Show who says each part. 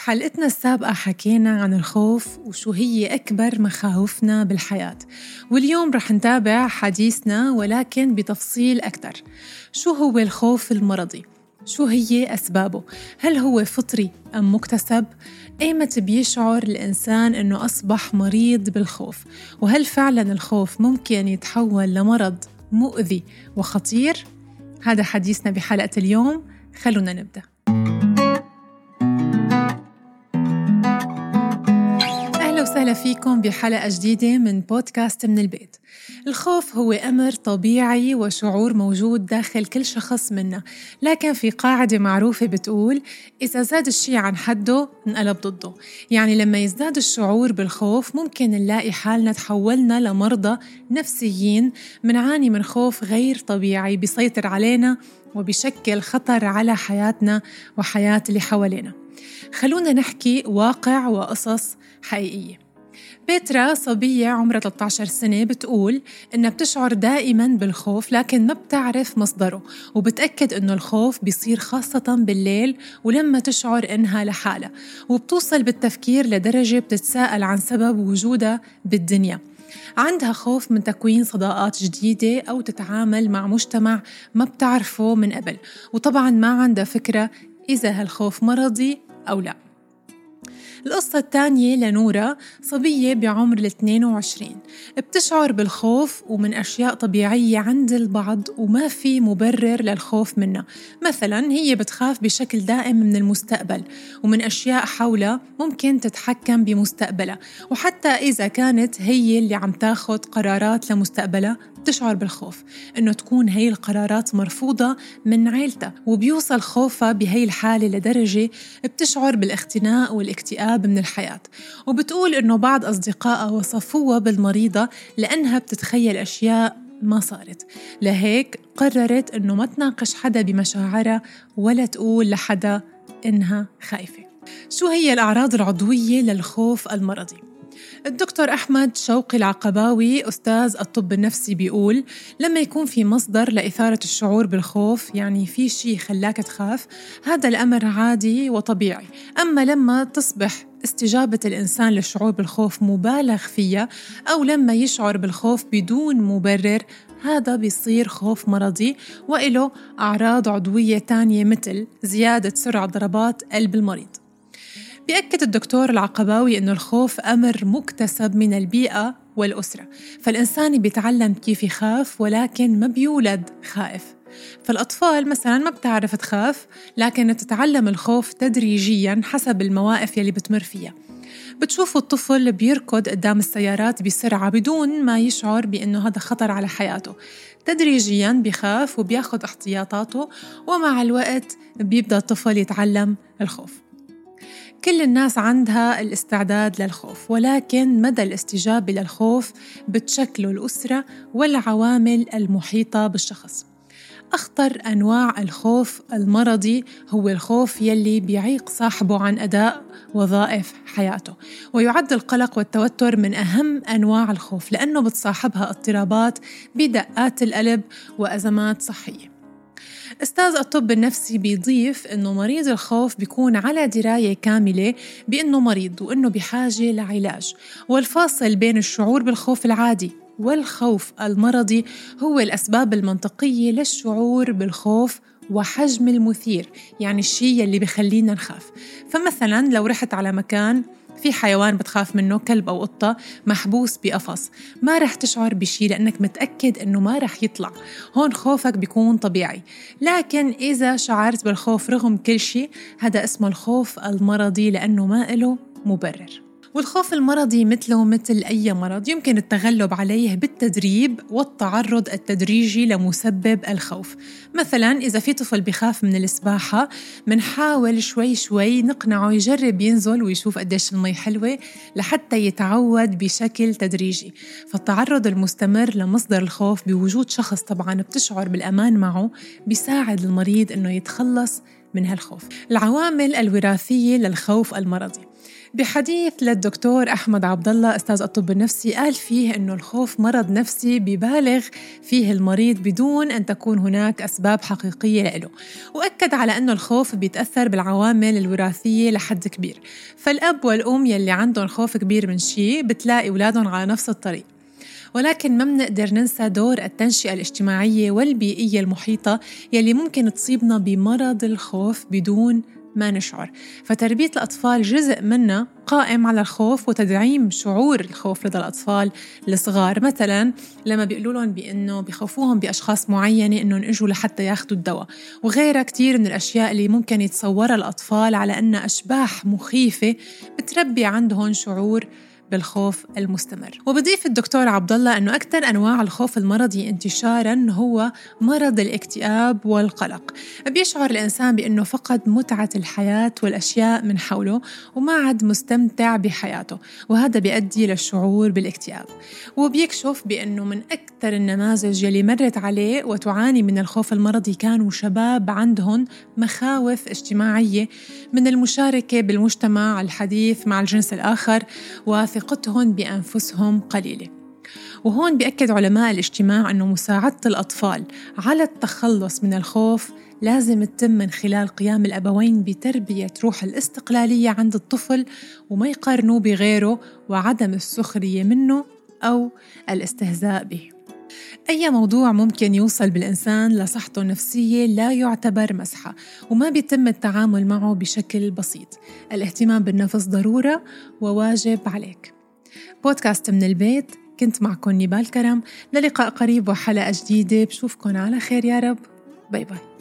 Speaker 1: بحلقتنا السابقة حكينا عن الخوف وشو هي أكبر مخاوفنا بالحياة واليوم رح نتابع حديثنا ولكن بتفصيل أكثر شو هو الخوف المرضي؟ شو هي أسبابه؟ هل هو فطري أم مكتسب؟ أيمت بيشعر الإنسان أنه أصبح مريض بالخوف؟ وهل فعلا الخوف ممكن يتحول لمرض مؤذي وخطير؟ هذا حديثنا بحلقة اليوم خلونا نبدأ فيكم بحلقة جديدة من بودكاست من البيت. الخوف هو أمر طبيعي وشعور موجود داخل كل شخص منا. لكن في قاعدة معروفة بتقول إذا زاد الشيء عن حده انقلب ضده. يعني لما يزداد الشعور بالخوف ممكن نلاقي حالنا تحولنا لمرضى نفسيين منعاني من خوف غير طبيعي بيسيطر علينا وبيشكل خطر على حياتنا وحياة اللي حوالينا. خلونا نحكي واقع وقصص حقيقية. بيترا صبية عمرها 13 سنة بتقول إنها بتشعر دائما بالخوف لكن ما بتعرف مصدره وبتأكد إنه الخوف بيصير خاصة بالليل ولما تشعر إنها لحالها. وبتوصل بالتفكير لدرجة بتتساءل عن سبب وجودها بالدنيا. عندها خوف من تكوين صداقات جديدة أو تتعامل مع مجتمع ما بتعرفه من قبل. وطبعا ما عندها فكرة إذا هالخوف مرضي أو لا. القصة الثانية لنورا صبية بعمر ال 22 بتشعر بالخوف ومن أشياء طبيعية عند البعض وما في مبرر للخوف منها. مثلا هي بتخاف بشكل دائم من المستقبل ومن أشياء حولها ممكن تتحكم بمستقبلها. وحتى إذا كانت هي اللي عم تاخد قرارات لمستقبلها بتشعر بالخوف إنه تكون هي القرارات مرفوضة من عيلتها وبيوصل خوفها بهي الحالة لدرجة بتشعر بالاختناق والاكتئاب من الحياة. وبتقول إنه بعض أصدقائها وصفوها بالمريضة لأنها بتتخيل أشياء ما صارت. لهيك قررت إنه ما تناقش حدا بمشاعرها ولا تقول لحدا إنها خايفة. شو هي الأعراض العضوية للخوف المرضي؟ الدكتور أحمد شوقي العقباوي أستاذ الطب النفسي بيقول لما يكون في مصدر لإثارة الشعور بالخوف يعني في شيء خلاك تخاف هذا الأمر عادي وطبيعي. أما لما تصبح استجابة الإنسان للشعور بالخوف مبالغ فيها أو لما يشعر بالخوف بدون مبرر هذا بيصير خوف مرضي وإله أعراض عضوية تانية مثل زيادة سرعة ضربات قلب المريض. بيأكد الدكتور العقباوي أنه الخوف أمر مكتسب من البيئة والأسرة. فالإنسان بيتعلم كيف يخاف ولكن ما بيولد خائف. فالأطفال مثلا ما بتعرف تخاف لكن تتعلم الخوف تدريجيا حسب المواقف يلي بتمر فيها. بتشوفوا الطفل بيركض قدام السيارات بسرعة بدون ما يشعر بأنه هذا خطر على حياته. تدريجيا بيخاف وبياخد احتياطاته ومع الوقت بيبدأ الطفل يتعلم الخوف. كل الناس عندها الاستعداد للخوف ولكن مدى الاستجابة للخوف بتشكله الأسرة والعوامل المحيطة بالشخص. أخطر أنواع الخوف المرضي هو الخوف يلي بيعيق صاحبه عن أداء وظائف حياته ويعد القلق والتوتر من أهم أنواع الخوف لأنه بتصاحبها اضطرابات بدقات القلب وأزمات صحية. أستاذ الطب النفسي بيضيف أنه مريض الخوف بيكون على دراية كاملة بأنه مريض وأنه بحاجة لعلاج. والفاصل بين الشعور بالخوف العادي والخوف المرضي هو الأسباب المنطقية للشعور بالخوف وحجم المثير يعني الشيء اللي بخلينا نخاف. فمثلا لو رحت على مكان في حيوان بتخاف منه كلب أو قطة محبوس بقفص. ما رح تشعر بشي لأنك متأكد أنه ما رح يطلع. هون خوفك بيكون طبيعي. لكن إذا شعرت بالخوف رغم كل شيء هذا اسمه الخوف المرضي لأنه ما له مبرر. والخوف المرضي مثله مثل أي مرض يمكن التغلب عليه بالتدريب والتعرض التدريجي لمسبب الخوف. مثلا إذا في طفل بخاف من السباحة منحاول شوي شوي نقنعه يجرب ينزل ويشوف قديش المي حلوة لحتى يتعود بشكل تدريجي. فالتعرض المستمر لمصدر الخوف بوجود شخص طبعا بتشعر بالأمان معه بيساعد المريض أنه يتخلص من هالخوف. العوامل الوراثية للخوف المرضي. بحديث للدكتور أحمد عبد الله أستاذ الطب النفسي قال فيه أنه الخوف مرض نفسي ببالغ فيه المريض بدون أن تكون هناك أسباب حقيقية له. وأكد على أنه الخوف بيتأثر بالعوامل الوراثية لحد كبير. فالأب والأم يلي عندهم خوف كبير من شيء بتلاقي أولادهم على نفس الطريق. ولكن ما بنقدر ننسى دور التنشئة الاجتماعية والبيئية المحيطة يلي ممكن تصيبنا بمرض الخوف بدون ما نشعر. فتربية الأطفال جزء منها قائم على الخوف وتدعيم شعور الخوف لدى الأطفال الصغار. مثلا لما بيقولوا لهم بأنه بخوفوهم بأشخاص معينة أنهم إجوا لحتى ياخذوا الدواء. وغيرها كتير من الأشياء اللي ممكن يتصورها الأطفال على أنها أشباح مخيفة بتربي عندهم شعور بالخوف المستمر. وبضيف الدكتور عبد الله إنه أكثر أنواع الخوف المرضي انتشارا هو مرض الاكتئاب والقلق. بيشعر الإنسان بإنه فقد متعة الحياة والأشياء من حوله وما عاد مستمتع بحياته وهذا بيؤدي للشعور بالاكتئاب. وبيكشف بإنه من أكثر النماذج يلي مرت عليه وتعاني من الخوف المرضي كانوا شباب عندهم مخاوف اجتماعية من المشاركة بالمجتمع الحديث مع الجنس الآخر وثقة ثقتهم بأنفسهم قليلة. وهون بيأكد علماء الاجتماع أنه مساعدة الأطفال على التخلص من الخوف لازم تتم من خلال قيام الأبوين بتربية روح الاستقلالية عند الطفل وما يقارنوه بغيره وعدم السخرية منه أو الاستهزاء به. أي موضوع ممكن يوصل بالإنسان لصحته النفسية لا يعتبر مزحة وما بيتم التعامل معه بشكل بسيط. الاهتمام بالنفس ضرورة وواجب عليك. بودكاست من البيت كنت معكم نيبال كرم. للقاء قريب وحلقة جديدة بشوفكن على خير يا رب. bye bye.